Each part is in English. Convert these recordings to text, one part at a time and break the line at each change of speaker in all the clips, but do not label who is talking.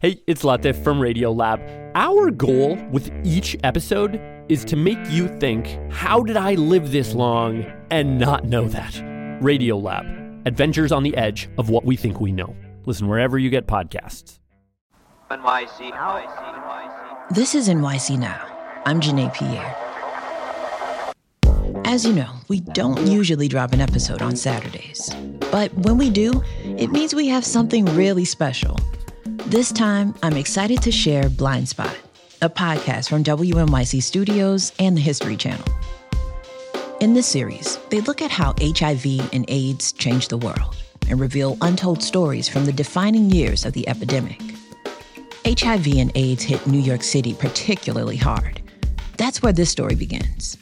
Hey, it's Latif from Radiolab. Our goal with each episode is to make you think, how did I live this long and not know that? Radiolab, adventures on the edge of what we think we know. Listen wherever you get podcasts.
NYC, NYC, NYC.
This is NYC Now. I'm Janae Pierre. As you know, we don't usually drop an episode on Saturdays. But when we do, it means we have something really special. This time, I'm excited to share Blind Spot, a podcast from WNYC Studios and the History Channel. In this series, they look at how HIV and AIDS changed the world and reveal untold stories from the defining years of the epidemic. HIV and AIDS hit New York City particularly hard. That's where this story begins.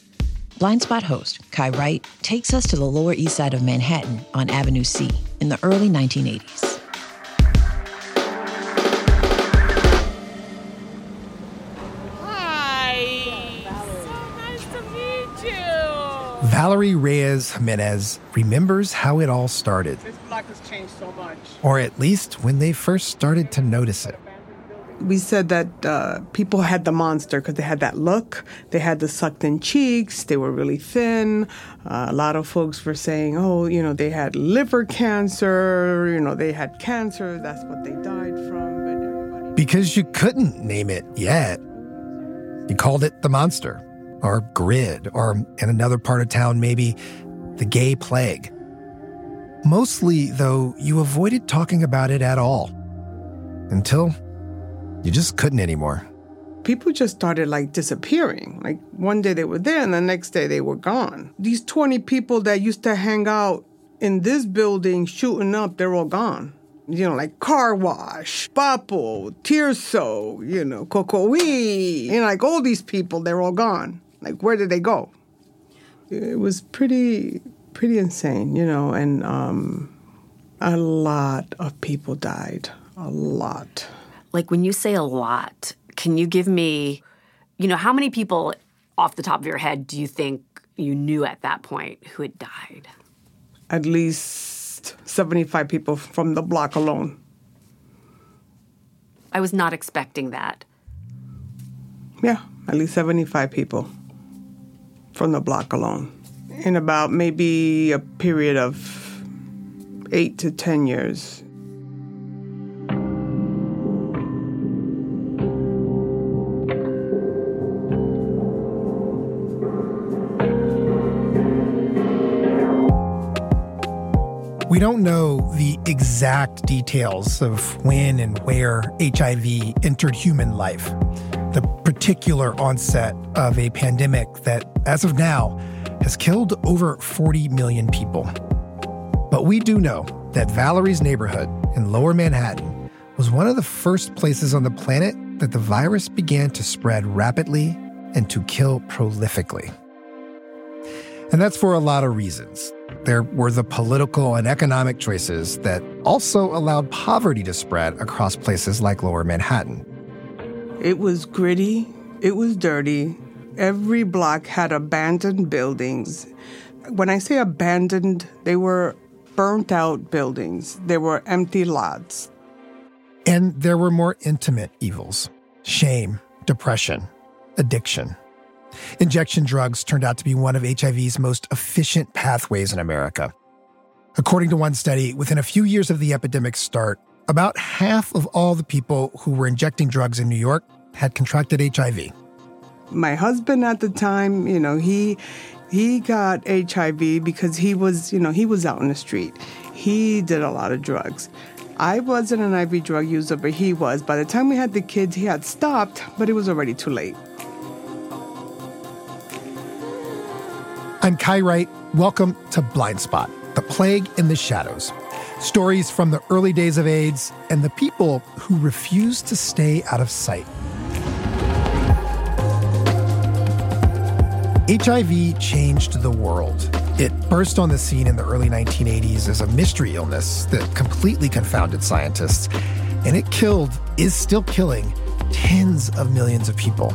Blind Spot host Kai Wright takes us to the Lower East Side of Manhattan on Avenue C in the early 1980s.
Valerie Reyes Jimenez remembers how it all started.
This block has changed so much.
Or at least when they first started to notice it.
We said that uh, people had the monster because they had that look. They had the sucked in cheeks. They were really thin. Uh, a lot of folks were saying, oh, you know, they had liver cancer. You know, they had cancer. That's what they died from. But everybody.
Because you couldn't name it yet. You called it the monster or grid, or in another part of town, maybe the gay plague. Mostly, though, you avoided talking about it at all until you just couldn't anymore.
People just started like disappearing. Like one day they were there and the next day they were gone. These 20 people that used to hang out in this building shooting up, they're all gone. You know, like Car Wash, Papo, Tirso, you know, Cocoí, you know, like all these people, they're all gone. Like, where did they go? It was pretty, pretty insane, you know, and um, a lot of people died. A lot.
Like, when you say a lot, can you give me, you know, how many people off the top of your head do you think you knew at that point who had died?
At least 75 people from the block alone.
I was not expecting that.
Yeah, at least 75 people from the block alone in about maybe a period of eight to 10 years.
We don't know the exact details of when and where HIV entered human life, the particular onset of a pandemic that, as of now, has killed over 40 million people. But we do know that Valerie's neighborhood in lower Manhattan was one of the first places on the planet that the virus began to spread rapidly and to kill prolifically. And that's for a lot of reasons. There were the political and economic choices that also allowed poverty to spread across places like lower Manhattan.
It was gritty, it was dirty. Every block had abandoned buildings. When I say abandoned, they were burnt out buildings, they were empty lots.
And there were more intimate evils shame, depression, addiction. Injection drugs turned out to be one of HIV's most efficient pathways in America. According to one study, within a few years of the epidemic's start, about half of all the people who were injecting drugs in New York had contracted HIV.
My husband at the time, you know, he he got HIV because he was, you know, he was out in the street. He did a lot of drugs. I wasn't an IV drug user, but he was. By the time we had the kids, he had stopped, but it was already too late.
I'm Kai Wright. Welcome to Blind Spot, the plague in the shadows. Stories from the early days of AIDS and the people who refused to stay out of sight. HIV changed the world. It burst on the scene in the early 1980s as a mystery illness that completely confounded scientists, and it killed, is still killing, tens of millions of people.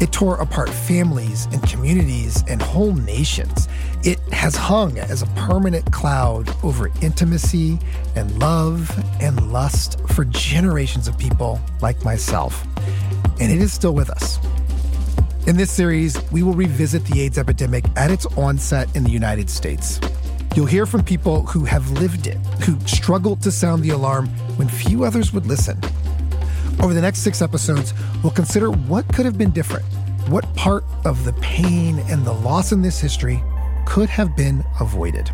It tore apart families and communities and whole nations. It has hung as a permanent cloud over intimacy and love and lust for generations of people like myself. And it is still with us. In this series, we will revisit the AIDS epidemic at its onset in the United States. You'll hear from people who have lived it, who struggled to sound the alarm when few others would listen. Over the next six episodes, we'll consider what could have been different, what part of the pain and the loss in this history could have been avoided.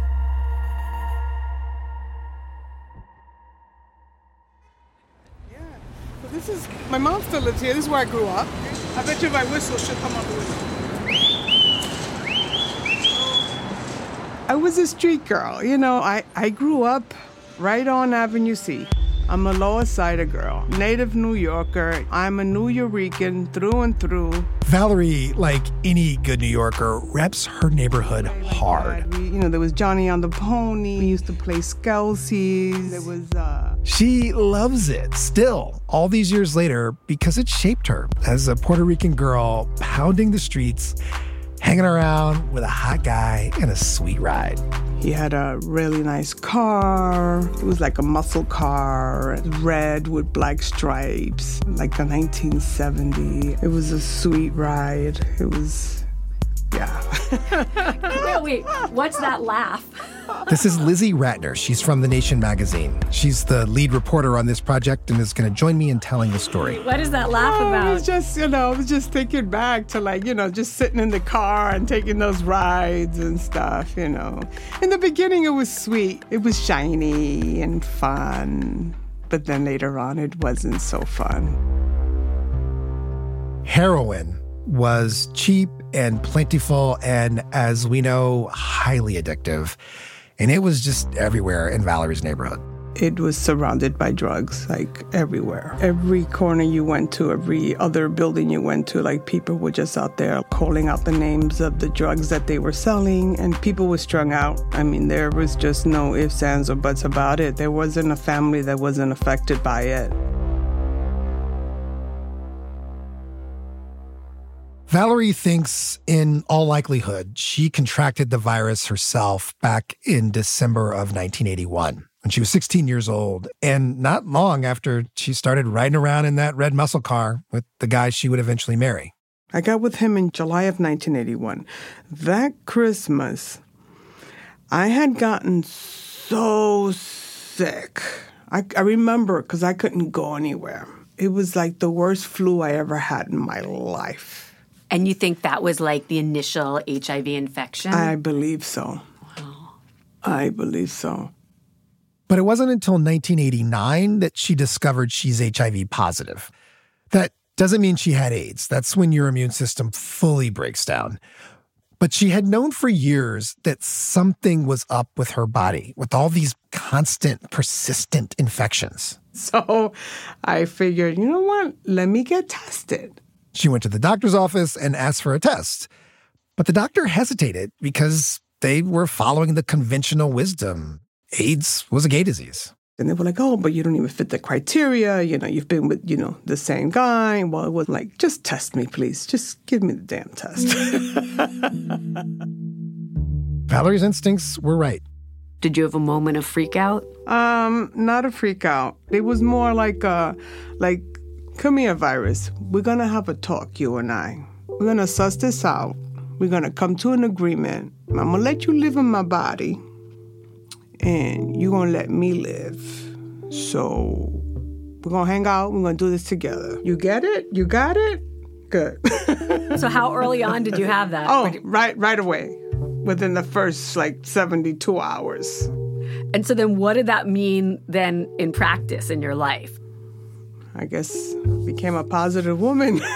My mom still lives here. This is where I grew up. I bet you if I whistle, she'll come up with I was a street girl. You know, I, I grew up right on Avenue C. I'm a Lower Sider girl, native New Yorker. I'm a Nuyorican through and through.
Valerie, like any good New Yorker, reps her neighborhood hard.
We, you know, there was Johnny on the Pony. We used to play Skelsies. There was, uh...
She loves it still, all these years later, because it shaped her as a Puerto Rican girl pounding the streets hanging around with a hot guy and a sweet ride.
He had a really nice car. It was like a muscle car, red with black stripes, like a 1970. It was a sweet ride. It was,
yeah. wait, wait, what's that laugh?
This is Lizzie Ratner. She's from The Nation magazine. She's the lead reporter on this project and is going to join me in telling the story.
What is that laugh
oh,
about?
I was just, you know, I was just thinking back to like, you know, just sitting in the car and taking those rides and stuff, you know. In the beginning, it was sweet. It was shiny and fun. But then later on, it wasn't so fun.
Heroin was cheap and plentiful and, as we know, highly addictive. And it was just everywhere in Valerie's neighborhood.
It was surrounded by drugs, like everywhere. Every corner you went to, every other building you went to, like people were just out there calling out the names of the drugs that they were selling, and people were strung out. I mean, there was just no ifs, ands, or buts about it. There wasn't a family that wasn't affected by it.
Valerie thinks, in all likelihood, she contracted the virus herself back in December of 1981 when she was 16 years old, and not long after she started riding around in that red muscle car with the guy she would eventually marry.
I got with him in July of 1981. That Christmas, I had gotten so sick. I, I remember because I couldn't go anywhere. It was like the worst flu I ever had in my life.
And you think that was like the initial HIV infection?
I believe so. Wow. I believe so.
But it wasn't until 1989 that she discovered she's HIV positive. That doesn't mean she had AIDS. That's when your immune system fully breaks down. But she had known for years that something was up with her body with all these constant, persistent infections.
So I figured, you know what? Let me get tested.
She went to the doctor's office and asked for a test. But the doctor hesitated because they were following the conventional wisdom. AIDS was a gay disease.
And they were like, oh, but you don't even fit the criteria. You know, you've been with, you know, the same guy. Well, it was like, just test me, please. Just give me the damn test.
Valerie's instincts were right.
Did you have a moment of freak out?
Um, not a freak out. It was more like a, like Come here, virus. We're going to have a talk, you and I. We're going to suss this out. We're going to come to an agreement. I'm going to let you live in my body, and you're going to let me live. So we're going to hang out. We're going to do this together. You get it? You got it? Good.
so how early on did you have that?
Oh, right right away. Within the first like 72 hours.
And so then what did that mean then in practice in your life?
I guess became a positive woman.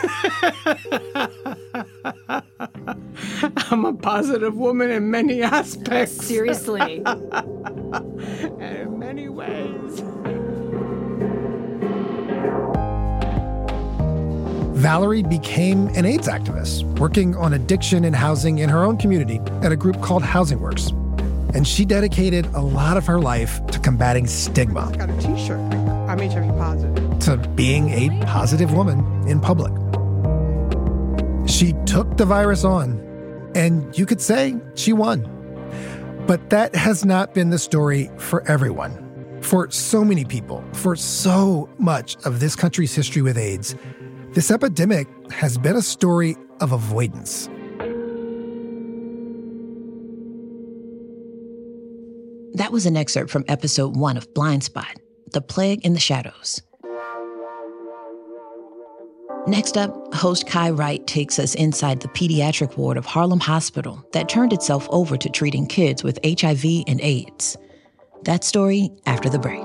I'm a positive woman in many aspects.
Seriously.
and in many ways.
Valerie became an AIDS activist, working on addiction and housing in her own community at a group called Housing Works. And she dedicated a lot of her life to combating stigma.
I got a t shirt. I'm HIV positive.
To being a positive woman in public. She took the virus on, and you could say she won. But that has not been the story for everyone. For so many people, for so much of this country's history with AIDS, this epidemic has been a story of avoidance.
That was an excerpt from episode one of Blind Spot The Plague in the Shadows. Next up, host Kai Wright takes us inside the pediatric ward of Harlem Hospital that turned itself over to treating kids with HIV and AIDS. That story after the break.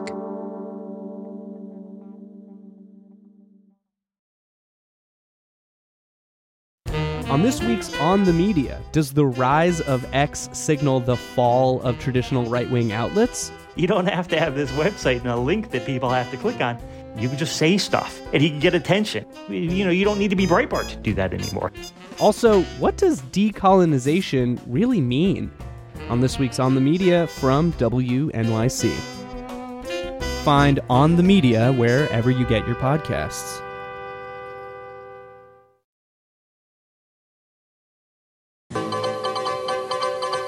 On this week's On the Media, does the rise of X signal the fall of traditional right wing outlets?
You don't have to have this website and a link that people have to click on. You can just say stuff and you can get attention. You know, you don't need to be Breitbart to do that anymore.
Also, what does decolonization really mean? On this week's On the Media from WNYC. Find On the Media wherever you get your podcasts.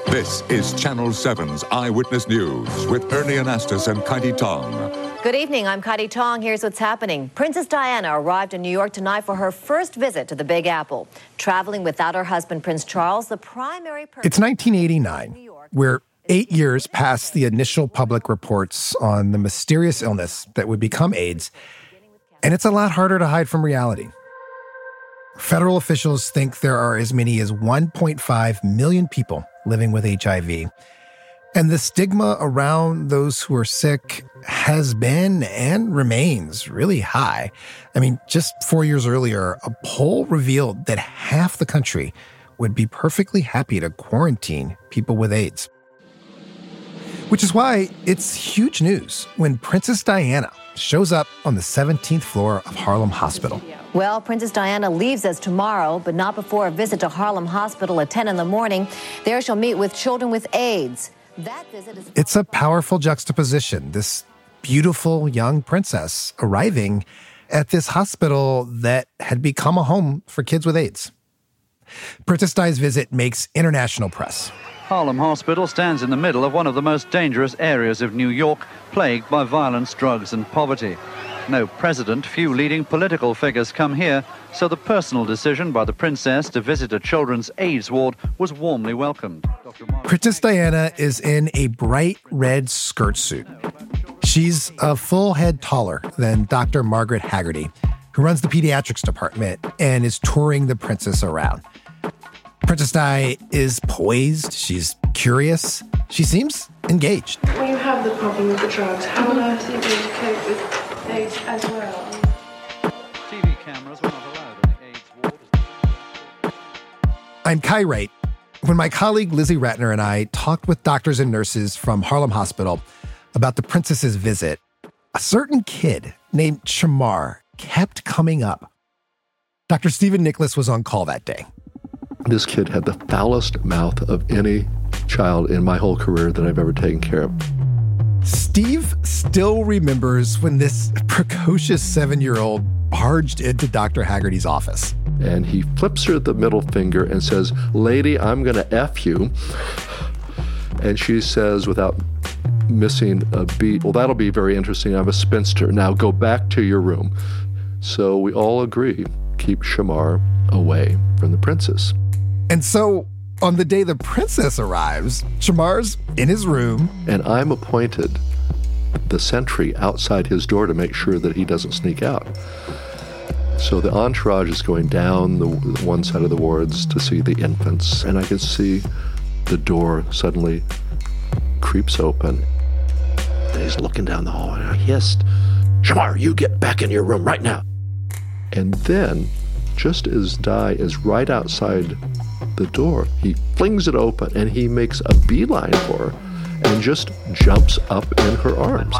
This is Channel 7's Eyewitness News with Ernie Anastos and Kaity Tong.
Good evening. I'm Kaity Tong. Here's what's happening. Princess Diana arrived in New York tonight for her first visit to the Big Apple. Traveling without her husband, Prince Charles, the primary
It's 1989. We're eight years past the initial public reports on the mysterious illness that would become AIDS, and it's a lot harder to hide from reality. Federal officials think there are as many as 1.5 million people living with HIV. And the stigma around those who are sick has been and remains really high. I mean, just four years earlier, a poll revealed that half the country would be perfectly happy to quarantine people with AIDS. Which is why it's huge news when Princess Diana shows up on the 17th floor of Harlem Hospital.
Well, Princess Diana leaves us tomorrow, but not before a visit to Harlem Hospital at 10 in the morning. There she'll meet with children with AIDS. That visit is.
It's a powerful juxtaposition. This beautiful young princess arriving at this hospital that had become a home for kids with AIDS. Princess Di's visit makes international press.
Harlem Hospital stands in the middle of one of the most dangerous areas of New York, plagued by violence, drugs, and poverty. No president, few leading political figures come here, so the personal decision by the princess to visit a children's AIDS ward was warmly welcomed.
Princess Diana is in a bright red skirt suit. She's a full head taller than Dr. Margaret Heagarty, who runs the pediatrics department and is touring the princess around. Princess Di is poised, she's curious, she seems engaged.
When you have the problem with the drugs, how on earth are you going to cope with AIDS as well?
TV cameras were not allowed in the AIDS ward.
I'm Kai Wright. When my colleague Lizzie Ratner and I talked with doctors and nurses from Harlem Hospital about the princess's visit, a certain kid named Shamar kept coming up. Dr. Stephen Nicholas was on call that day.
This kid had the foulest mouth of any child in my whole career that I've ever taken care of.
Steve still remembers when this precocious seven year old barged into Dr. Heagarty's office.
And he flips her the middle finger and says, Lady, I'm going to F you. And she says, without missing a beat, Well, that'll be very interesting. I'm a spinster. Now go back to your room. So we all agree keep Shamar away from the princess.
And so on the day the princess arrives, Shamar's in his room.
And I'm appointed the sentry outside his door to make sure that he doesn't sneak out. So the entourage is going down the one side of the wards to see the infants, and I can see the door suddenly creeps open. And he's looking down the hall, and I hissed, Shamar, you get back in your room right now. And then, just as Di is right outside the door, he flings it open and he makes a beeline for her and just jumps up in her arms.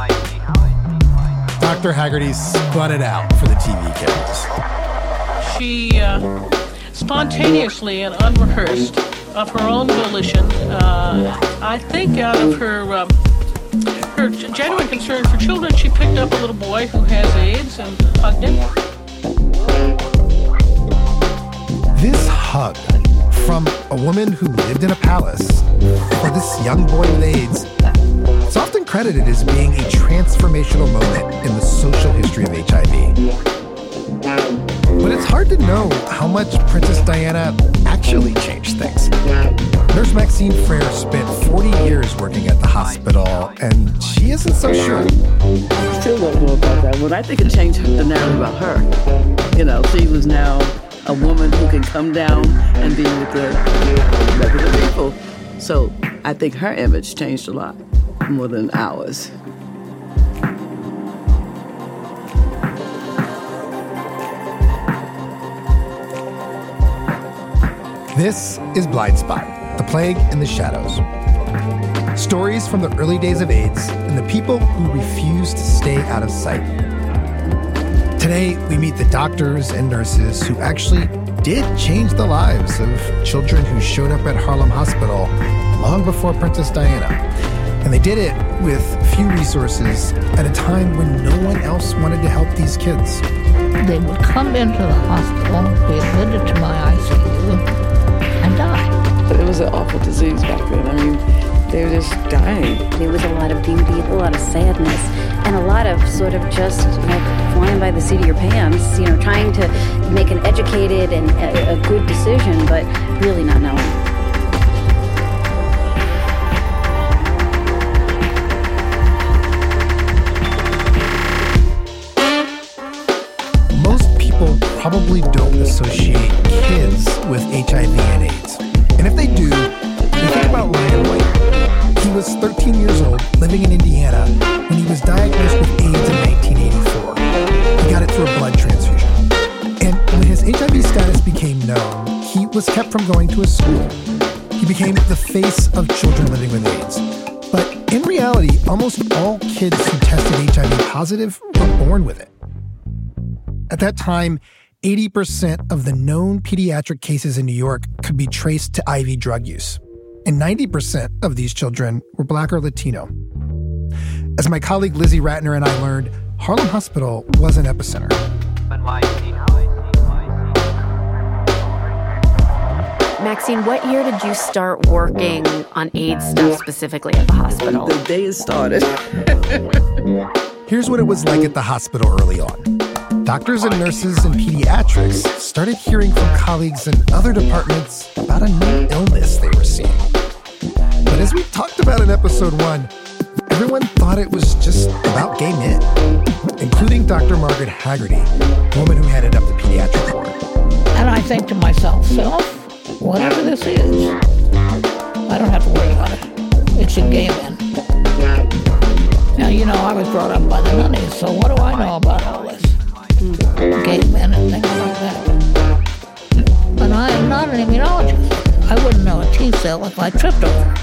Dr. Heagarty spun it out for the TV cameras.
she uh, spontaneously and unrehearsed, of her own volition, uh, I think out of her um, her genuine concern for children, she picked up a little boy who has AIDS and hugged him.
This hug from a woman who lived in a palace for this young boy with AIDS is often credited as being a transformational moment in the social history of HIV. But it's hard to know how much Princess Diana actually changed things. Nurse Maxine Frere spent 40 years working at the hospital, and she isn't so sure.
Still don't know about that one. I think it changed the narrative about her. You know, she was now a woman who can come down and be with the regular people. So I think her image changed a lot more than ours.
This is Blind Spot, the plague in the shadows. Stories from the early days of AIDS and the people who refused to stay out of sight. Today, we meet the doctors and nurses who actually did change the lives of children who showed up at Harlem Hospital long before Princess Diana. And they did it with few resources at a time when no one else wanted to help these kids.
They would come into the hospital, be admitted to my ICU, and die.
It was an awful disease back then. I mean, they were just dying.
There was a lot of beauty, a lot of sadness, and a lot of sort of just you know, flying by the seat of your pants, you know, trying to make an educated and a, a good decision, but really not knowing.
Most people probably don't associate kids with HIV and AIDS. And if they do, they think about Ryan White. He was 13 years old, living in Indiana, when he was diagnosed with AIDS in 1984. He got it through a blood transfusion. And when his HIV status became known, he was kept from going to a school. He became the face of children living with AIDS. But in reality, almost all kids who tested HIV positive were born with it. At that time, 80% of the known pediatric cases in New York could be traced to IV drug use. And 90% of these children were black or Latino. As my colleague Lizzie Ratner and I learned, Harlem Hospital was an epicenter.
Maxine, what year did you start working on AIDS stuff specifically at the hospital?
The day it started.
Here's what it was like at the hospital early on. Doctors and nurses in pediatrics started hearing from colleagues in other departments about a new illness they were seeing. But as we talked about in episode one, everyone thought it was just about gay men, including Dr. Margaret Heagarty, the woman who headed up the pediatric ward.
And I think to myself, Phil, whatever this is, I don't have to worry about it. It's a gay man. Now, you know, I was brought up by the nunnies, so what do I know about all this? Gay men and things like that. But I am not an immunologist. I wouldn't know a T cell if I tripped over.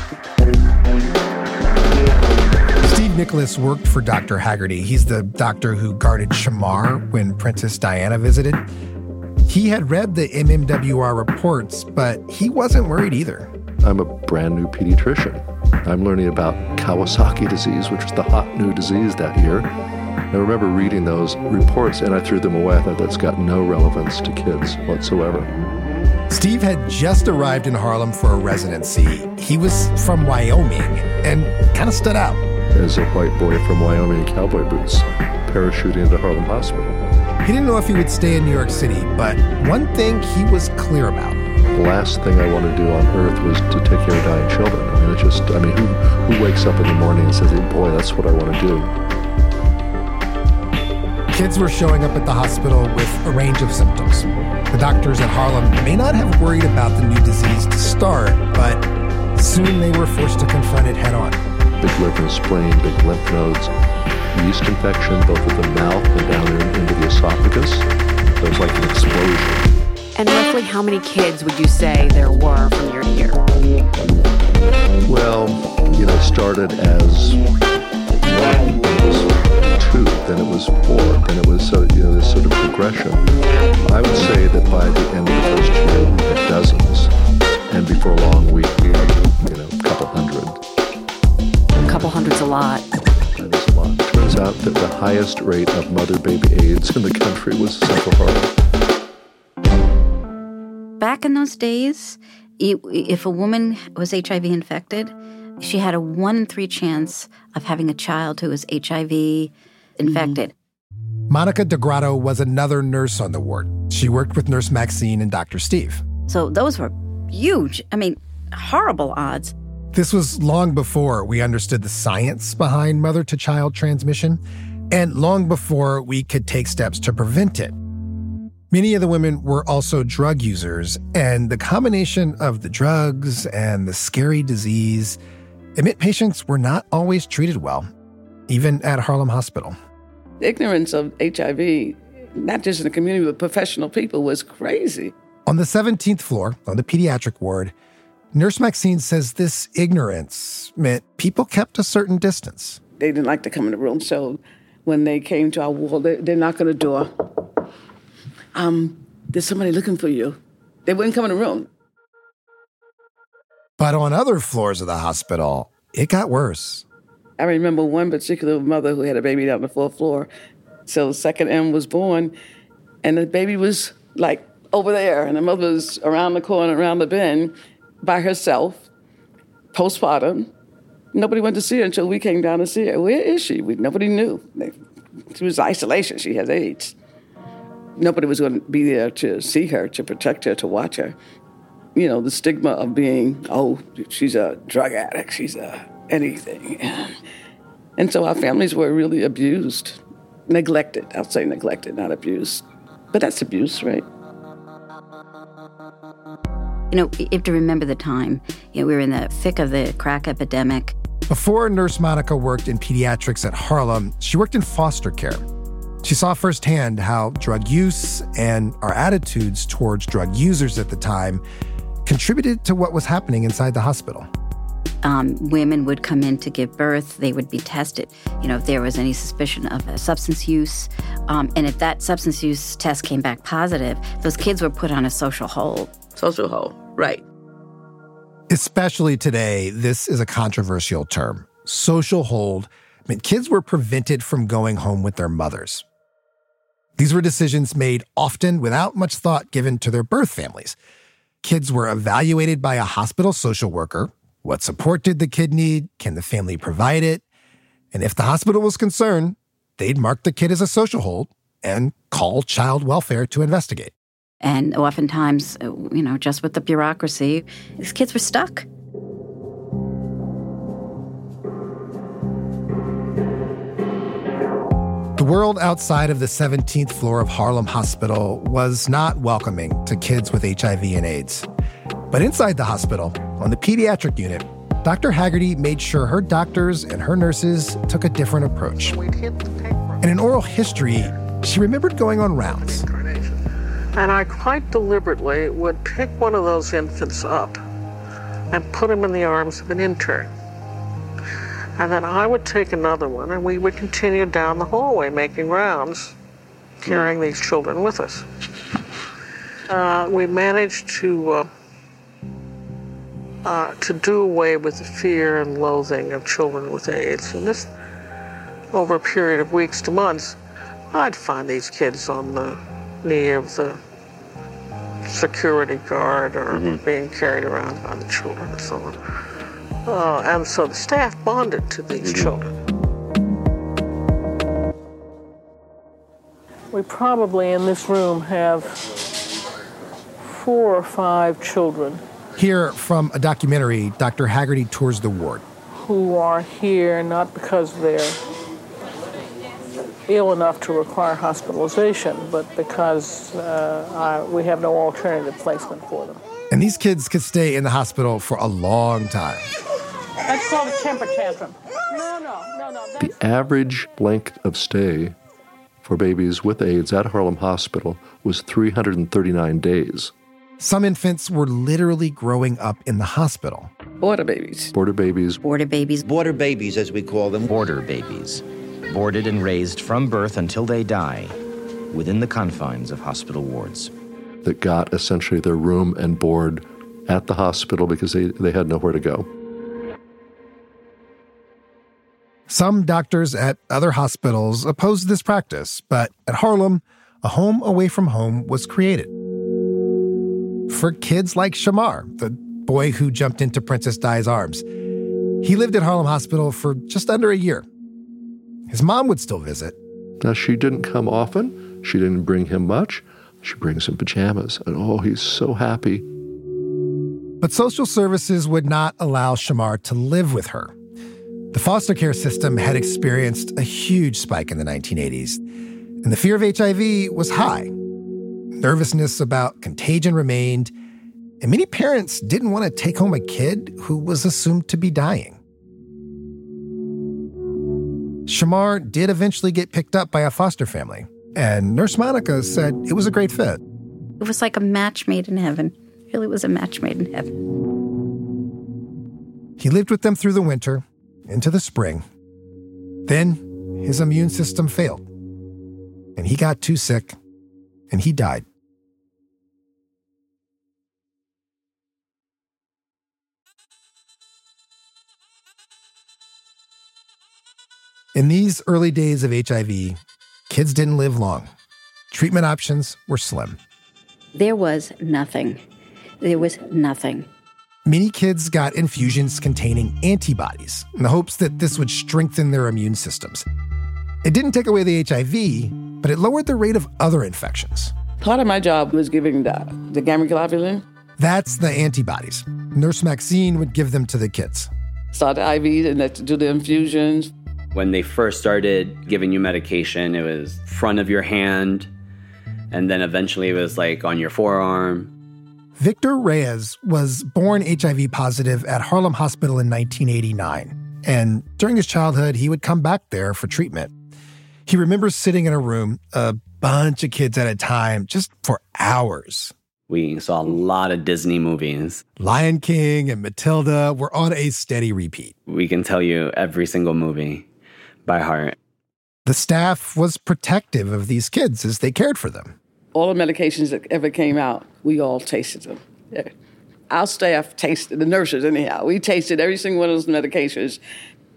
Steve Nicholas worked for Dr. Heagarty. He's the doctor who guarded Shamar when Princess Diana visited. He had read the MMWR reports, but he wasn't worried either.
I'm a brand new pediatrician. I'm learning about Kawasaki disease, which was the hot new disease that year. I remember reading those reports and I threw them away. I thought that's got no relevance to kids whatsoever.
Steve had just arrived in Harlem for a residency. He was from Wyoming and kind of stood out.
As a white boy from Wyoming in cowboy boots, parachuting into Harlem Hospital.
He didn't know if he would stay in New York City, but one thing he was clear about.
The last thing I want to do on earth was to take care of dying children. I mean, it just, I mean, who, who wakes up in the morning and says, hey, boy, that's what I want to do?
Kids were showing up at the hospital with a range of symptoms. The doctors at Harlem may not have worried about the new disease to start, but soon they were forced to confront it head on.
Big liver and spleen, big lymph nodes, yeast infection, both at the mouth and down into the esophagus. It was like an explosion.
And roughly how many kids would you say there were from year to year?
Well, you know, started as one, it was two, then it was four, then it was so you know this sort of progression. I would say that by the end of the first year we had dozens, and before long we, we had you know a couple hundred.
A couple hundred's a lot.
That is a lot. Turns out that the highest rate of mother-baby AIDS in the country was Central Harlem.
Back in those days, if a woman was HIV infected, she had a one in three chance of having a child who was HIV infected.
Monica DeGrotto was another nurse on the ward. She worked with Nurse Maxine and Dr. Steve.
So those were huge, I mean, horrible odds.
This was long before we understood the science behind mother to child transmission, and long before we could take steps to prevent it. Many of the women were also drug users, and the combination of the drugs and the scary disease admit patients were not always treated well, even at Harlem Hospital.
Ignorance of HIV, not just in the community, but professional people, was crazy.
On the 17th floor, on the pediatric ward, Nurse Maxine says this ignorance meant people kept a certain distance.
They didn't like to come in the room, so when they came to our ward, they, they knocked on the door um, there's somebody looking for you. They wouldn't come in the room.
But on other floors of the hospital, it got worse.
I remember one particular mother who had a baby down the fourth floor. So the second M was born, and the baby was like over there, and the mother was around the corner, around the bend, by herself, postpartum. Nobody went to see her until we came down to see her. Where is she? We, nobody knew. She was isolation. She has AIDS nobody was going to be there to see her, to protect her, to watch her. You know, the stigma of being, oh, she's a drug addict, she's a anything. And so our families were really abused, neglected. I'll say neglected, not abused. But that's abuse, right?
You know, you have to remember the time. You know, we were in the thick of the crack epidemic.
Before Nurse Monica worked in pediatrics at Harlem, she worked in foster care. She saw firsthand how drug use and our attitudes towards drug users at the time contributed to what was happening inside the hospital.
Um, women would come in to give birth. They would be tested, you know, if there was any suspicion of a substance use. Um, and if that substance use test came back positive, those kids were put on a social hold.
Social hold, right.
Especially today, this is a controversial term social hold. I mean, kids were prevented from going home with their mothers. These were decisions made often without much thought given to their birth families. Kids were evaluated by a hospital social worker. What support did the kid need? Can the family provide it? And if the hospital was concerned, they'd mark the kid as a social hold and call child welfare to investigate.
And oftentimes, uh, you know, just with the bureaucracy, these kids were stuck.
The world outside of the 17th floor of Harlem Hospital was not welcoming to kids with HIV and AIDS. But inside the hospital, on the pediatric unit, Dr. Heagarty made sure her doctors and her nurses took a different approach. And in oral history, she remembered going on rounds.
And I quite deliberately would pick one of those infants up and put him in the arms of an intern. And then I would take another one and we would continue down the hallway making rounds, carrying these children with us. Uh, we managed to uh, uh, to do away with the fear and loathing of children with AIDS. And this, over a period of weeks to months, I'd find these kids on the knee of the security guard or mm-hmm. being carried around by the children and so on. Uh, and so the staff bonded to these mm-hmm. children. We probably in this room have four or five children.
Here from a documentary, Dr. Heagarty tours the ward.
Who are here not because they're ill enough to require hospitalization, but because uh, I, we have no alternative placement for them.
And these kids could stay in the hospital for a long time.
That's called a temper tantrum. No, no, no, no.
The average length of stay for babies with AIDS at Harlem Hospital was 339 days.
Some infants were literally growing up in the hospital.
Border babies.
Border babies.
Border babies.
Border babies, as we call them.
Border babies.
boarded and raised from birth until they die within the confines of hospital wards.
That got essentially their room and board at the hospital because they, they had nowhere to go.
Some doctors at other hospitals opposed this practice, but at Harlem, a home away from home was created. For kids like Shamar, the boy who jumped into Princess Di's arms. He lived at Harlem Hospital for just under a year. His mom would still visit.
Now, she didn't come often. She didn't bring him much. She brings him pajamas, and oh, he's so happy.
But social services would not allow Shamar to live with her. The foster care system had experienced a huge spike in the 1980s, and the fear of HIV was high. Nervousness about contagion remained, and many parents didn't want to take home a kid who was assumed to be dying. Shamar did eventually get picked up by a foster family, and Nurse Monica said it was a great fit.
It was like a match made in heaven. It really was a match made in heaven.
He lived with them through the winter, into the spring. Then his immune system failed, and he got too sick, and he died. In these early days of HIV, kids didn't live long. Treatment options were slim.
There was nothing. There was nothing.
Many kids got infusions containing antibodies in the hopes that this would strengthen their immune systems. It didn't take away the HIV, but it lowered the rate of other infections.
Part of my job was giving the, the gamma globulin.
That's the antibodies. Nurse Maxine would give them to the kids.
Start the IVs and let do the infusions.
When they first started giving you medication, it was front of your hand, and then eventually it was like on your forearm.
Victor Reyes was born HIV positive at Harlem Hospital in 1989. And during his childhood, he would come back there for treatment. He remembers sitting in a room, a bunch of kids at a time, just for hours.
We saw a lot of Disney movies.
Lion King and Matilda were on a steady repeat.
We can tell you every single movie by heart.
The staff was protective of these kids as they cared for them.
All the medications that ever came out, we all tasted them. Yeah. Our staff tasted, the nurses anyhow, we tasted every single one of those medications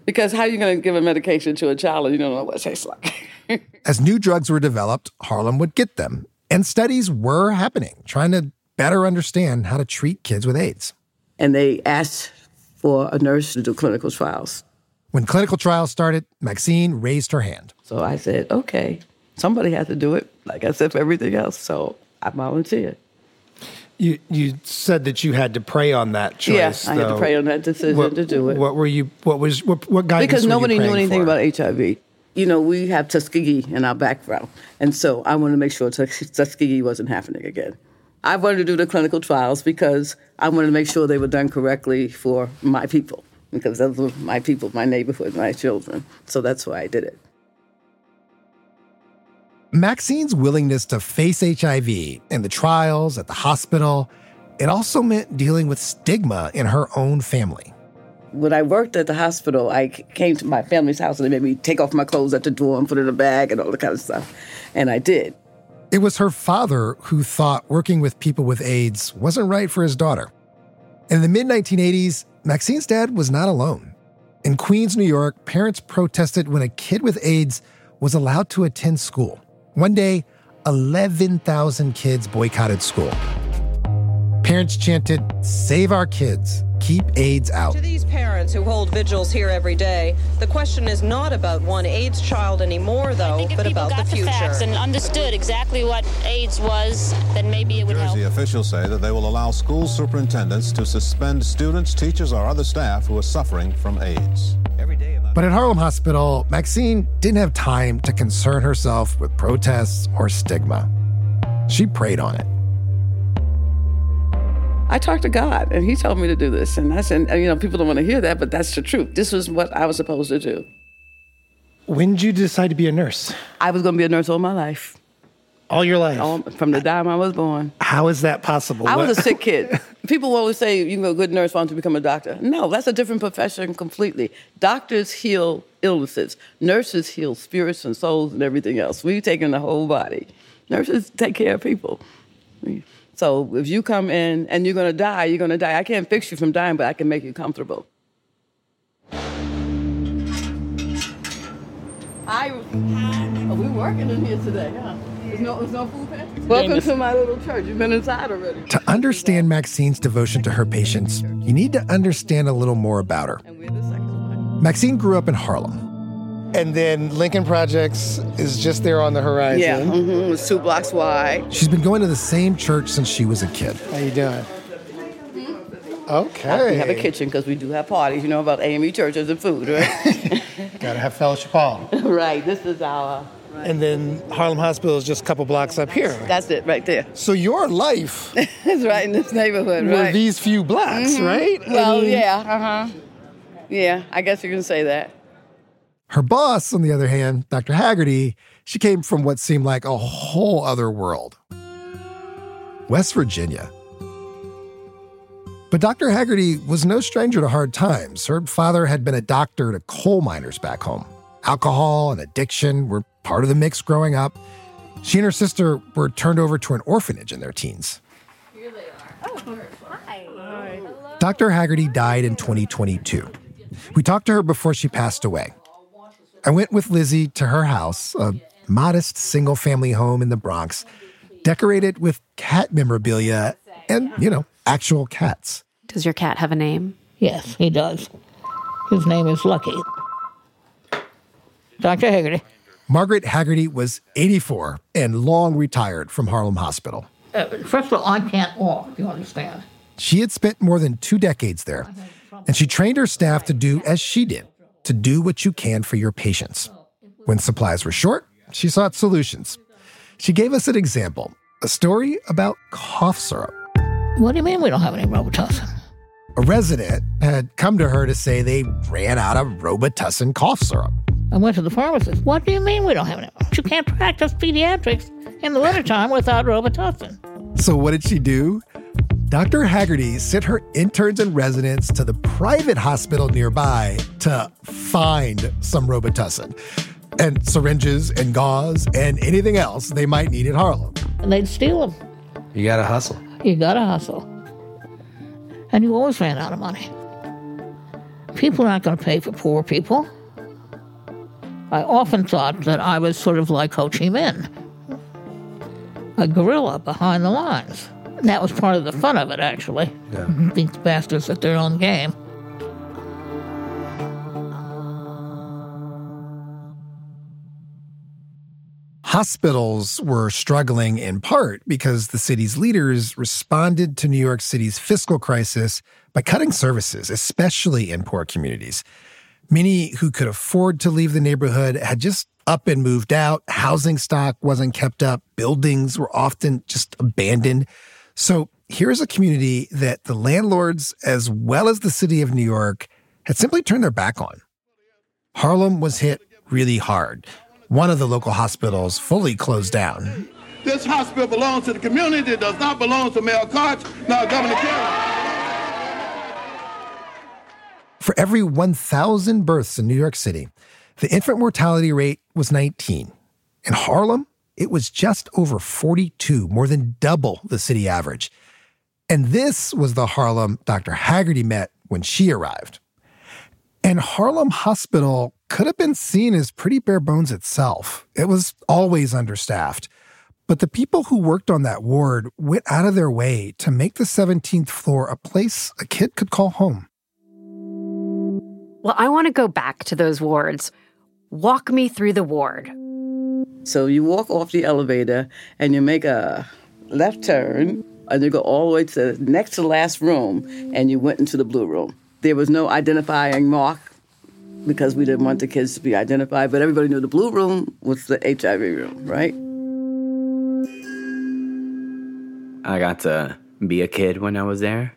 because how are you going to give a medication to a child and you don't know what it tastes like?
As new drugs were developed, Harlem would get them. And studies were happening, trying to better understand how to treat kids with AIDS.
And they asked for a nurse to do clinical trials.
When clinical trials started, Maxine raised her hand.
So I said, okay, somebody has to do it, like I said for everything else. So I volunteered.
You you said that you had to pray on that choice.
Yes, I had to pray on that decision
what,
to do it.
What were you? What was what? What guidance?
Because nobody knew anything
for?
about HIV. You know, we have Tuskegee in our background, and so I wanted to make sure Tus- Tuskegee wasn't happening again. I wanted to do the clinical trials because I wanted to make sure they were done correctly for my people, because those were my people, my neighborhood, my children. So that's why I did it.
Maxine's willingness to face HIV and the trials at the hospital, it also meant dealing with stigma in her own family.
When I worked at the hospital, I came to my family's house and they made me take off my clothes at the door and put it in a bag and all that kind of stuff. And I did.
It was her father who thought working with people with AIDS wasn't right for his daughter. In the mid 1980s, Maxine's dad was not alone. In Queens, New York, parents protested when a kid with AIDS was allowed to attend school. One day, 11,000 kids boycotted school. Parents chanted, Save our kids, keep AIDS out.
To these parents who hold vigils here every day, the question is not about one AIDS child anymore, though,
if
but
people
about
got
the future.
facts and understood exactly what AIDS was, then maybe it would help.
Jersey officials say that they will allow school superintendents to suspend students, teachers, or other staff who are suffering from AIDS.
But at Harlem Hospital, Maxine didn't have time to concern herself with protests or stigma. She prayed on it.
I talked to God, and He told me to do this. And I said, and, you know, people don't want to hear that, but that's the truth. This was what I was supposed to do.
When did you decide to be a nurse?
I was going to be a nurse all my life.
All your life?
All, from the time I was born.
How is that possible?
I was a sick kid. People always say, you know, a good nurse wants to become a doctor. No, that's a different profession completely. Doctors heal illnesses. Nurses heal spirits and souls and everything else. We taking the whole body. Nurses take care of people. So if you come in and you're gonna die, you're gonna die. I can't fix you from dying, but I can make you comfortable. I, oh, we working in here today, huh? There's no, there's no food pantry. Welcome to my little church. You've been inside already.
To understand Maxine's devotion to her patients, you need to understand a little more about her. Maxine grew up in Harlem. And then Lincoln Projects is just there on the horizon.
Yeah, mm-hmm. it's two blocks wide.
She's been going to the same church since she was a kid.
How you doing?
Okay.
We have a kitchen because we do have parties. You know about AME churches and food, right?
Gotta have fellowship hall.
right. This is our.
And then Harlem Hospital is just a couple blocks up here.
That's it, right there.
So your life
is right in this neighborhood,
were
right?
these few blocks,
Mhm.
right? I
Well,
mean-
yeah, uh huh. Yeah, I guess you can say that.
Her boss, on the other hand, Dr. Heagarty, she came from what seemed like a whole other world West Virginia. But Dr. Heagarty was no stranger to hard times. Her father had been a doctor to coal miners back home. Alcohol and addiction were part of the mix growing up. She and her sister were turned over to an orphanage in their teens. Here they are. Oh, hi. Hello. Dr. Heagarty died in 2022. We talked to her before she passed away. I went with Lizzie to her house, a modest single family home in the Bronx, decorated with cat memorabilia and, you know, actual cats.
Does your cat have a name?
Yes, he does. His name is Lucky. Dr. Heagarty.
Margaret Heagarty was 84 and long retired from Harlem Hospital.
Uh, first of all, I can't walk, you understand?
She had spent more than two decades there, and she trained her staff to do as she did to do what you can for your patients. When supplies were short, she sought solutions. She gave us an example a story about cough syrup.
What do you mean we don't have any Robitussin?
A resident had come to her to say they ran out of Robitussin cough syrup.
I went to the pharmacist. What do you mean we don't have any? You can't practice pediatrics in the wintertime without Robitussin.
So, what did she do? Dr. Heagarty sent her interns and residents to the private hospital nearby to find some Robitussin and syringes and gauze and anything else they might need in Harlem.
And they'd steal them.
You gotta hustle.
You gotta hustle. And you always ran out of money. People aren't gonna pay for poor people. I often thought that I was sort of like Ho Chi Minh, a guerrilla behind the lines. That was part of the fun of it, actually. These bastards at their own game.
Hospitals were struggling in part because the city's leaders responded to New York City's fiscal crisis by cutting services, especially in poor communities. Many who could afford to leave the neighborhood had just up and moved out. Housing stock wasn't kept up. Buildings were often just abandoned. So here's a community that the landlords, as well as the city of New York, had simply turned their back on. Harlem was hit really hard. One of the local hospitals fully closed down.
This hospital belongs to the community. It does not belong to Mayor Koch, nor Governor Kelly.
For every 1,000 births in New York City, the infant mortality rate was 19. In Harlem, it was just over 42, more than double the city average. And this was the Harlem Dr. Heagarty met when she arrived. And Harlem Hospital could have been seen as pretty bare bones itself. It was always understaffed. But the people who worked on that ward went out of their way to make the 17th floor a place a kid could call home.
Well, I want to go back to those wards. Walk me through the ward.
So you walk off the elevator and you make a left turn and you go all the way to the next to the last room and you went into the blue room. There was no identifying mark because we didn't want the kids to be identified, but everybody knew the blue room was the HIV room, right?
I got to be a kid when I was there.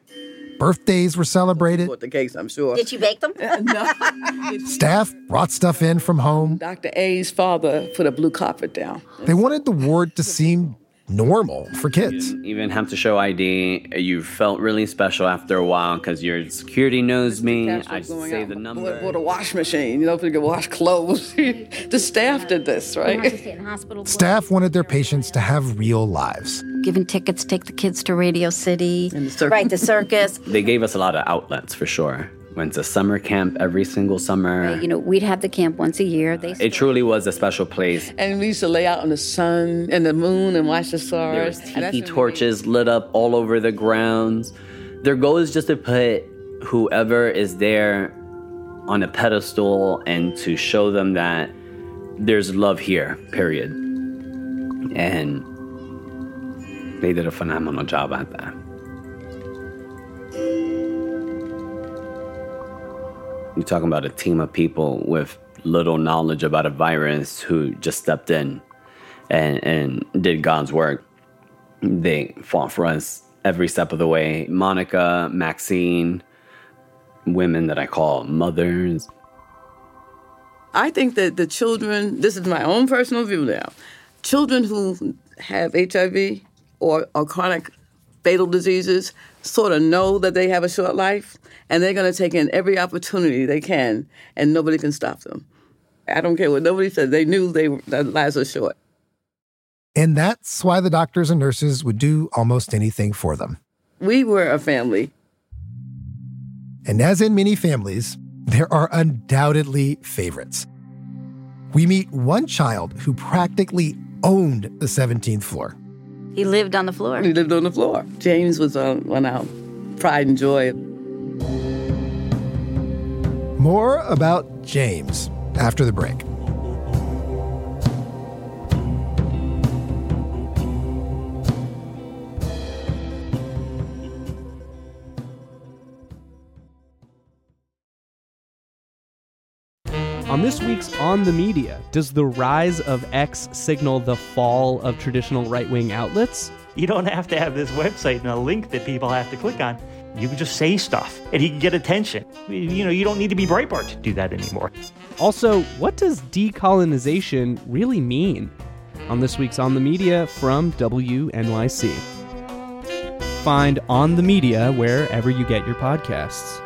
Birthdays were celebrated.
Bought the cakes, I'm sure.
Did you bake them?
no.
Staff brought stuff in from home.
Dr. A's father put a blue carpet down.
They wanted the ward to seem normal for kids.
You even have to show ID. You felt really special after a while because your security knows me. I say the number.
Bought, bought a wash machine, you know, if you could wash clothes. the staff did this, right?
Staff wanted their patients to have real lives.
Giving tickets, take the kids to Radio City.
And the circus.
Right, the circus.
They gave us a lot of outlets for sure. Went to summer camp every single summer.
You know, we'd have the camp once a year. They
It truly was a special place.
And we used to lay out in the sun and the moon and watch the
There was
stars. And that's
tiki
when we-
torches lit up all over the grounds. Their goal is just to put whoever is there on a pedestal and to show them that there's love here, period. And they did a phenomenal job at that. You're talking about a team of people with little knowledge about a virus who just stepped in and, and did God's work. They fought for us every step of the way. Monica, Maxine, women that I call mothers.
I think that the children, this is my own personal view now, children who have HIV or, or chronic fatal diseases sort of know that they have a short life and they're going to take in every opportunity they can and nobody can stop them. I don't care what nobody said. They knew they their lives were short.
And that's why the doctors and nurses would do almost anything for them.
We were a family.
And as in many families, there are undoubtedly favorites. We meet one child who practically owned the 17th floor.
He lived on the floor.
He lived on the floor. James was uh, on, on our pride and joy.
More about James after the break.
On this week's On the Media, does the rise of X signal the fall of traditional right wing outlets?
You don't have to have this website and a link that people have to click on. You can just say stuff and you can get attention. You know, you don't need to be Breitbart to do that anymore.
Also, what does decolonization really mean? On this week's On the Media from WNYC. Find On the Media wherever you get your podcasts.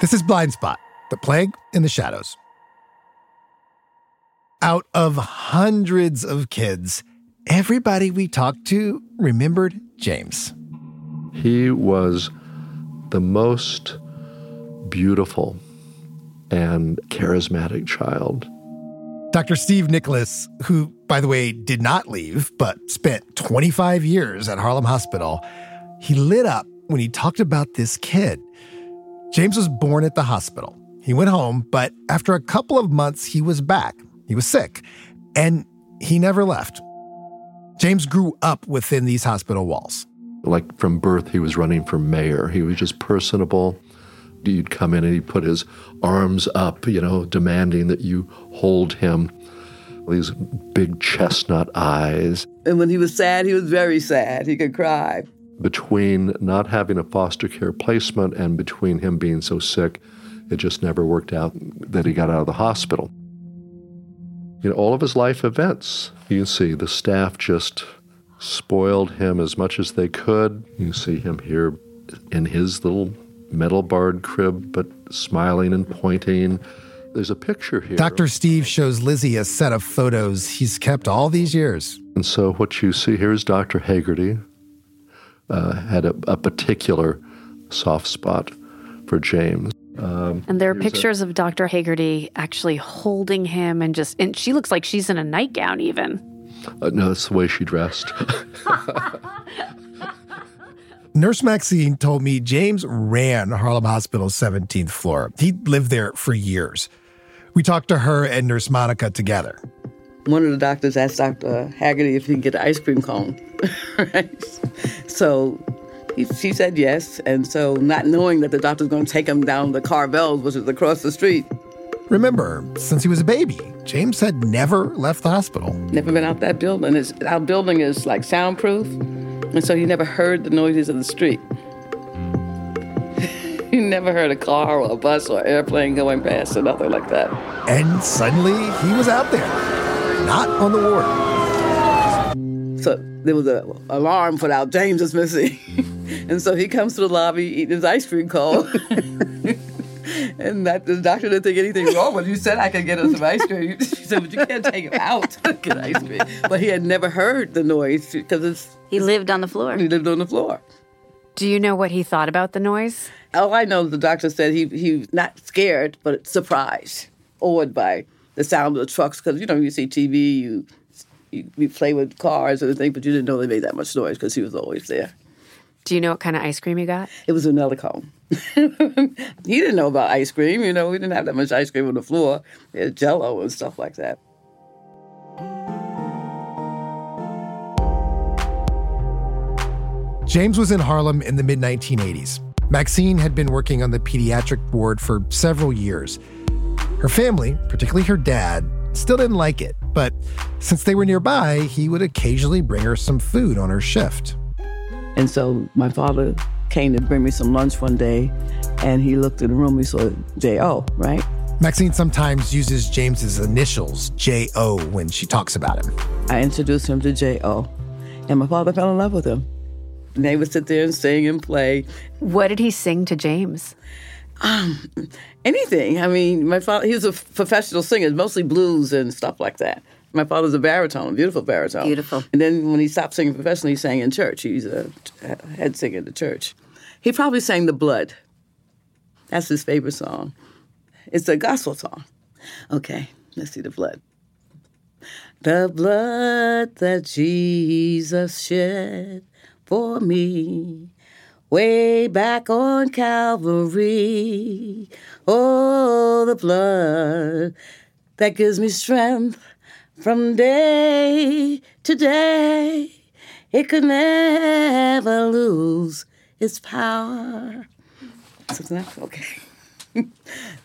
This is Blindspot, the plague in the shadows. Out of hundreds of kids, everybody we talked to remembered James.
He was the most beautiful and charismatic child.
Dr. Steve Nicholas, who, by the way, did not leave, but spent 25 years at Harlem Hospital, he lit up when he talked about this kid. James was born at the hospital. He went home, but after a couple of months, he was back. He was sick, and he never left. James grew up within these hospital walls.
Like from birth, he was running for mayor. He was just personable. You'd come in and he'd put his arms up, you know, demanding that you hold him. These big chestnut eyes.
And when he was sad, he was very sad. He could cry.
Between not having a foster care placement and between him being so sick, it just never worked out that he got out of the hospital. You know, all of his life events, you can see the staff just spoiled him as much as they could. You see him here in his little metal barred crib, but smiling and pointing. There's a picture here.
Dr. Steve shows Lizzie a set of photos he's kept all these years.
And so what you see here is Dr. Heagarty uh, had a, a particular soft spot for James. Um,
And there are
here's a-
pictures of Dr. Heagarty actually holding him and just, and she looks like she's in a nightgown even.
uh, no, that's the way she dressed.
Nurse Maxine told me James ran Harlem Hospital's 17th floor. He lived there for years. We talked to her and Nurse Monica together.
One of the doctors asked Dr. Heagarty if he could get an ice cream cone. right? So he, she said yes. And so, not knowing that the doctor was going to take him down the Carvels, which is across the street,
Remember, since he was a baby, James had never left the hospital.
never been out that building. It's, our building is like soundproof. And so he never heard the noises of the street. he never heard a car or a bus or airplane going past or nothing like that.
And suddenly he was out there, not on the ward.
So there was an alarm put out, James is missing. and so he comes to the lobby eating his ice cream cone. and that, the doctor didn't think anything wrong with him. You said I could get him some ice cream. She said, but you can't take him out to get ice cream. But he had never heard the noise because it's.
He lived on the floor.
He lived on the floor.
Do you know what he thought about the noise?
All I know, the doctor said he he was not scared, but surprised, awed by the sound of the trucks. Because you know, you see TV, you, you you play with cars and things, but you didn't know they made that much noise because he was always there.
Do you know what kind of ice cream you got?
It was vanilla cone. he didn't know about ice cream. You know, we didn't have that much ice cream on the floor. We had Jello and stuff like that.
James was in Harlem in the mid 1980s. Maxine had been working on the pediatric ward for several years. Her family, particularly her dad, still didn't like it, but since they were nearby, he would occasionally bring her some food on her shift.
And so my father came to bring me some lunch one day, and he looked in the room. He saw J.O., right?
Maxine sometimes uses James's initials, J.O., when she talks about him.
I introduced him to J.O., and my father fell in love with him. And they would sit there and sing and play.
What did he sing to James?
Um, anything. I mean, my father, he was a professional singer, mostly blues and stuff like that. My father's a baritone, a beautiful baritone.
Beautiful.
And then when he stopped singing professionally, he sang in church. He's a head singer in the church. He probably sang The Blood. That's his favorite song. It's a gospel song. Okay, let's see The Blood. The blood that Jesus shed for me way back on Calvary. Oh, the blood that gives me strength from day to day. It could never lose its power. Okay.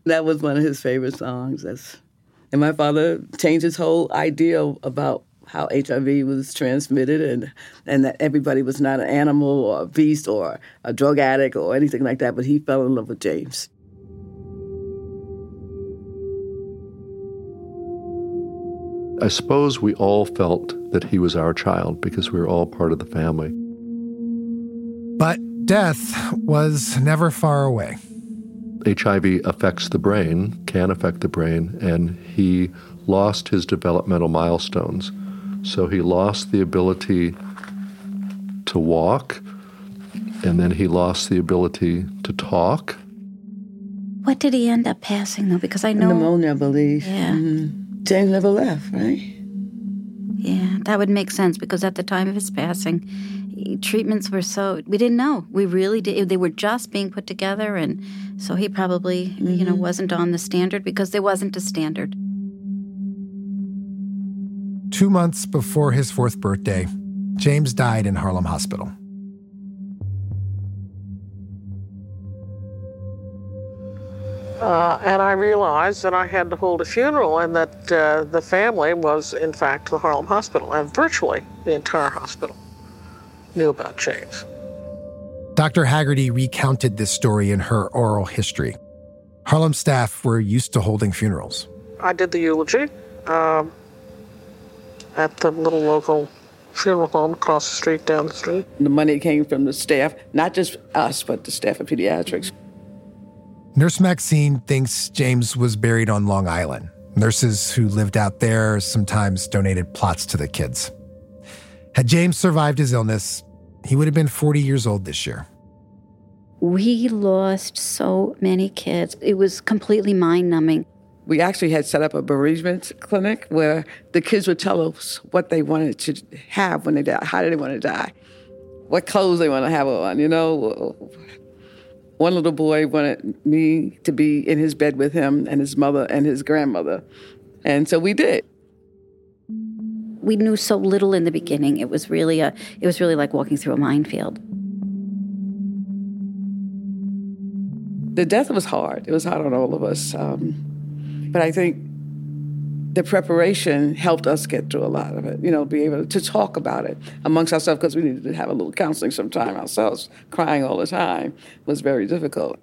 that was one of his favorite songs. That's, and my father changed his whole idea about how HIV was transmitted and, and that everybody was not an animal or a beast or a drug addict or anything like that, but he fell in love with James.
I suppose we all felt that he was our child because we were all part of the family.
But death was never far away.
HIV affects the brain, can affect the brain, and he lost his developmental milestones. So he lost the ability to walk, and then he lost the ability to talk.
What did he end up passing, though? Because I know.
Pneumonia, I believe.
Yeah.
Mm-hmm. James never left, right?
Yeah, that would make sense because at the time of his passing, treatments were so we didn't know. We really did. They were just being put together, and so he probably mm-hmm. you know wasn't on the standard because there wasn't a standard.
Two months before his fourth birthday, James died in Harlem Hospital.
Uh, and I realized that I had to hold a funeral and that uh, the family was, in fact, the Harlem Hospital, and virtually the entire hospital knew about James.
Dr. Heagarty recounted this story in her oral history. Harlem staff were used to holding funerals.
I did the eulogy um, at the little local funeral home across the street, down the street.
The money came from the staff, not just us, but the staff of pediatrics.
Nurse Maxine thinks James was buried on Long Island. Nurses who lived out there sometimes donated plots to the kids. Had James survived his illness, he would have been 40 years old this year.
We lost so many kids. It was completely mind numbing.
We actually had set up a bereavement clinic where the kids would tell us what they wanted to have when they died. How did they want to die? What clothes they want to have on, you know? One little boy wanted me to be in his bed with him and his mother and his grandmother. And so we did.
We knew so little in the beginning. It was really a it was really like walking through a minefield.
The death was hard. It was hard on all of us. Um, but I think the preparation helped us get through a lot of it, you know, be able to talk about it amongst ourselves because we needed to have a little counseling sometime ourselves. Crying all the time was very difficult.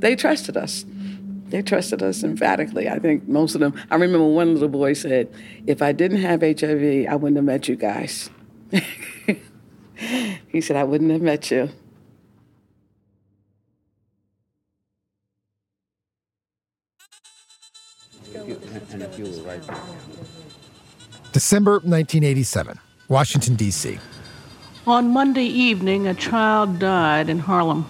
they trusted us. They trusted us emphatically. I think most of them. I remember one little boy said, "If I didn't have HIV, I wouldn't have met you guys." he said, "I wouldn't have met you."
December 1987, Washington, D.C.
On Monday evening, a child died in Harlem.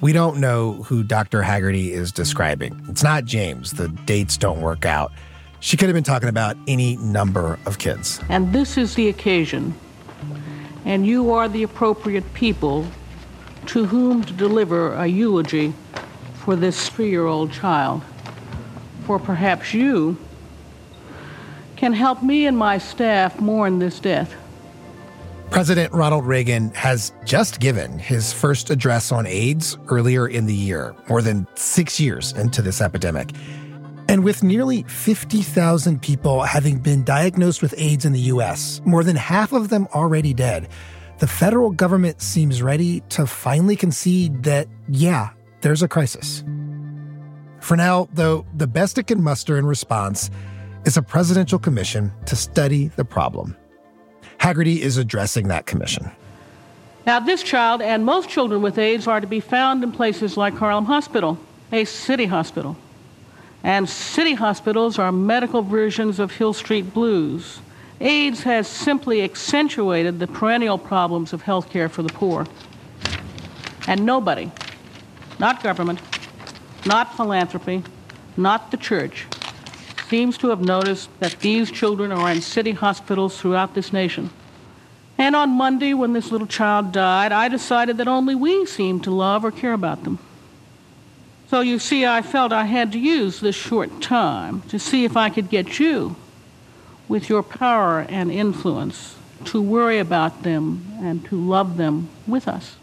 We don't know who Dr. Heagarty is describing. It's not James. The dates don't work out. She could have been talking about any number of kids.
And this is the occasion. And you are the appropriate people to whom to deliver a eulogy for this three year old child. For perhaps you can help me and my staff mourn this death.
President Ronald Reagan has just given his first address on AIDS earlier in the year, more than six years into this epidemic. And with nearly 50,000 people having been diagnosed with AIDS in the US, more than half of them already dead, the federal government seems ready to finally concede that, yeah, there's a crisis. For now, though, the best it can muster in response is a presidential commission to study the problem. Heagarty is addressing that commission.
Now, this child and most children with AIDS are to be found in places like Harlem Hospital, a city hospital. And city hospitals are medical versions of Hill Street Blues. AIDS has simply accentuated the perennial problems of health care for the poor. And nobody, not government, not philanthropy, not the church, seems to have noticed that these children are in city hospitals throughout this nation. And on Monday, when this little child died, I decided that only we seemed to love or care about them. So you see, I felt I had to use this short time to see if I could get you, with your power and influence, to worry about them and to love them with us.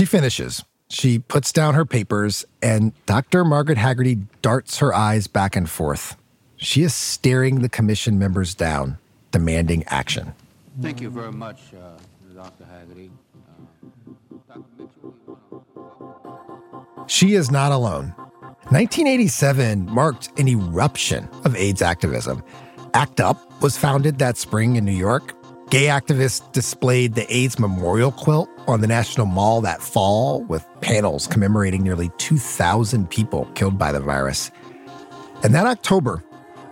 She finishes she puts down her papers, and Dr. Margaret Heagarty darts her eyes back and forth. She is staring the commission members down, demanding action.
Thank you very much, uh, Dr. Heagarty. Uh,
she is not alone. 1987 marked an eruption of AIDS activism. ACT UP was founded that spring in New York. Gay activists displayed the AIDS memorial quilt on the National Mall that fall with panels commemorating nearly 2,000 people killed by the virus. And that October,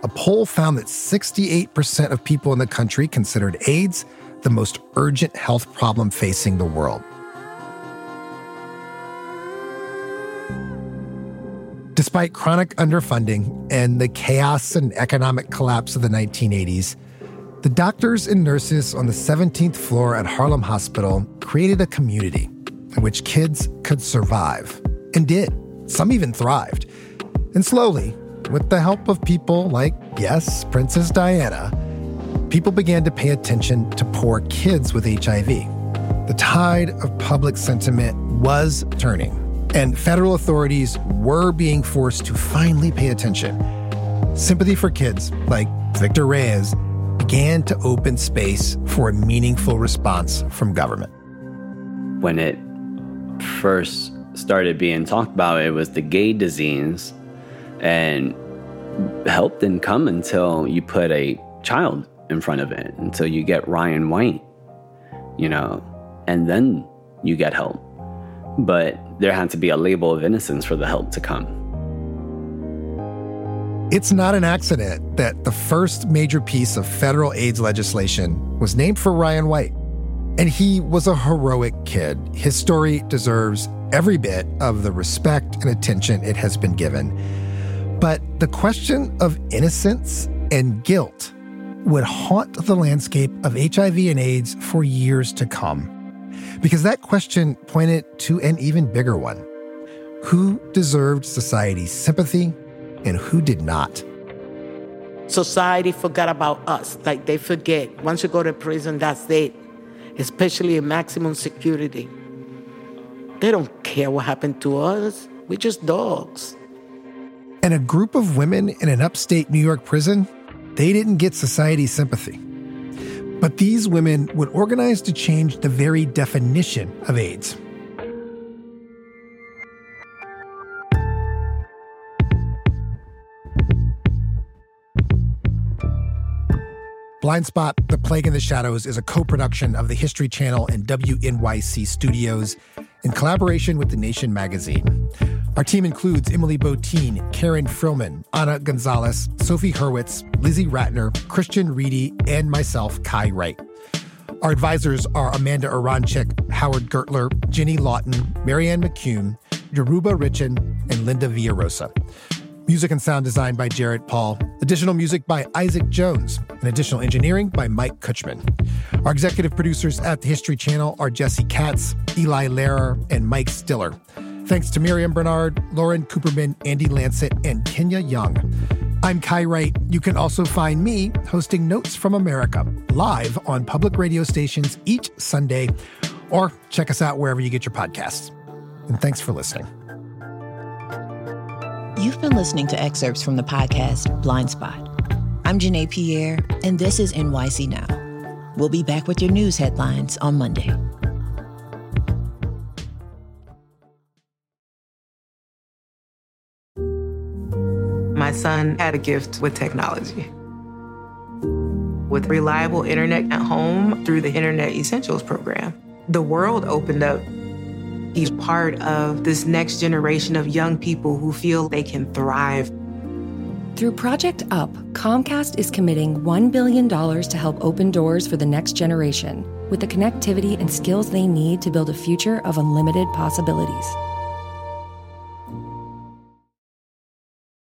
a poll found that 68% of people in the country considered AIDS the most urgent health problem facing the world. Despite chronic underfunding and the chaos and economic collapse of the 1980s, the doctors and nurses on the 17th floor at Harlem Hospital created a community in which kids could survive and did. Some even thrived. And slowly, with the help of people like, yes, Princess Diana, people began to pay attention to poor kids with HIV. The tide of public sentiment was turning, and federal authorities were being forced to finally pay attention. Sympathy for kids, like Victor Reyes, began to open space for a meaningful response from government.
When it first started being talked about, it was the gay disease, and help didn't come until you put a child in front of it, until you get Ryan White, you know, and then you get help. But there had to be a label of innocence for the help to come.
It's not an accident that the first major piece of federal AIDS legislation was named for Ryan White. And he was a heroic kid. His story deserves every bit of the respect and attention it has been given. But the question of innocence and guilt would haunt the landscape of HIV and AIDS for years to come. Because that question pointed to an even bigger one who deserved society's sympathy and who did not.
Society forgot about us. Like they forget. Once you go to prison, that's it. Especially in maximum security. They don't care what happened to us. We're just dogs.
And a group of women in an upstate New York prison, they didn't get society's sympathy. But these women would organize to change the very definition of AIDS. Blindspot, The Plague in the Shadows is a co production of the History Channel and WNYC Studios in collaboration with The Nation magazine. Our team includes Emily Botein, Karen Frillmann, Anna Gonzalez, Sophie Hurwitz, Lizzie Ratner, Christian Reedy, and myself, Kai Wright. Our advisors are Amanda Aronczyk, Howard Gertler, Jenny Lawton, Marianne McCune, Yoruba Richen, and Linda Villarosa. Music and sound design by Jared Paul. Additional music by Isaac Jones. And additional engineering by Mike Kutchman. Our executive producers at the History Channel are Jesse Katz, Eli Lehrer, and Mike Stiller. Thanks to Miriam Bernard, Lauren Cooperman, Andy Lanset, and Kenya Young. I'm Kai Wright. You can also find me hosting Notes from America live on public radio stations each Sunday, or check us out wherever you get your podcasts. And thanks for listening.
You've been listening to excerpts from the podcast Blindspot. I'm Janae Pierre, and this is NYC Now. We'll be back with your news headlines on Monday.
My son had a gift with technology. With reliable internet at home through the Internet Essentials program, the world opened up He's part of this next generation of young people who feel they can thrive.
Through Project UP, Comcast is committing $1 billion to help open doors for the next generation with the connectivity and skills they need to build a future of unlimited possibilities.